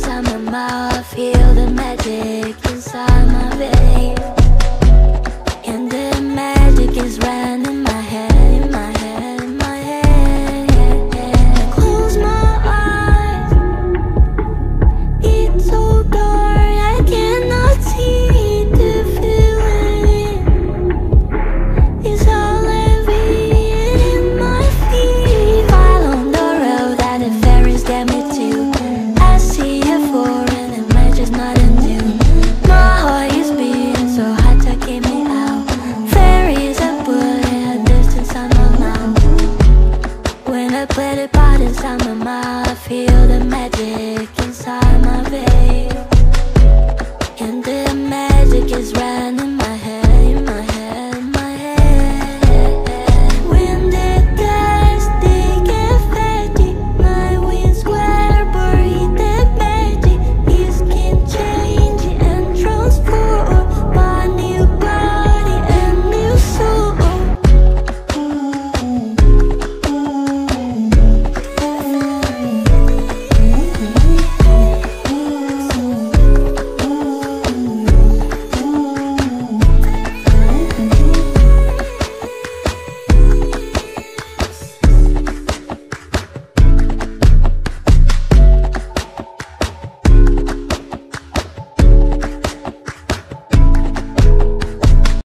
inside my mouth Feel the magic inside my veins Play the part inside my mind I feel the magic inside.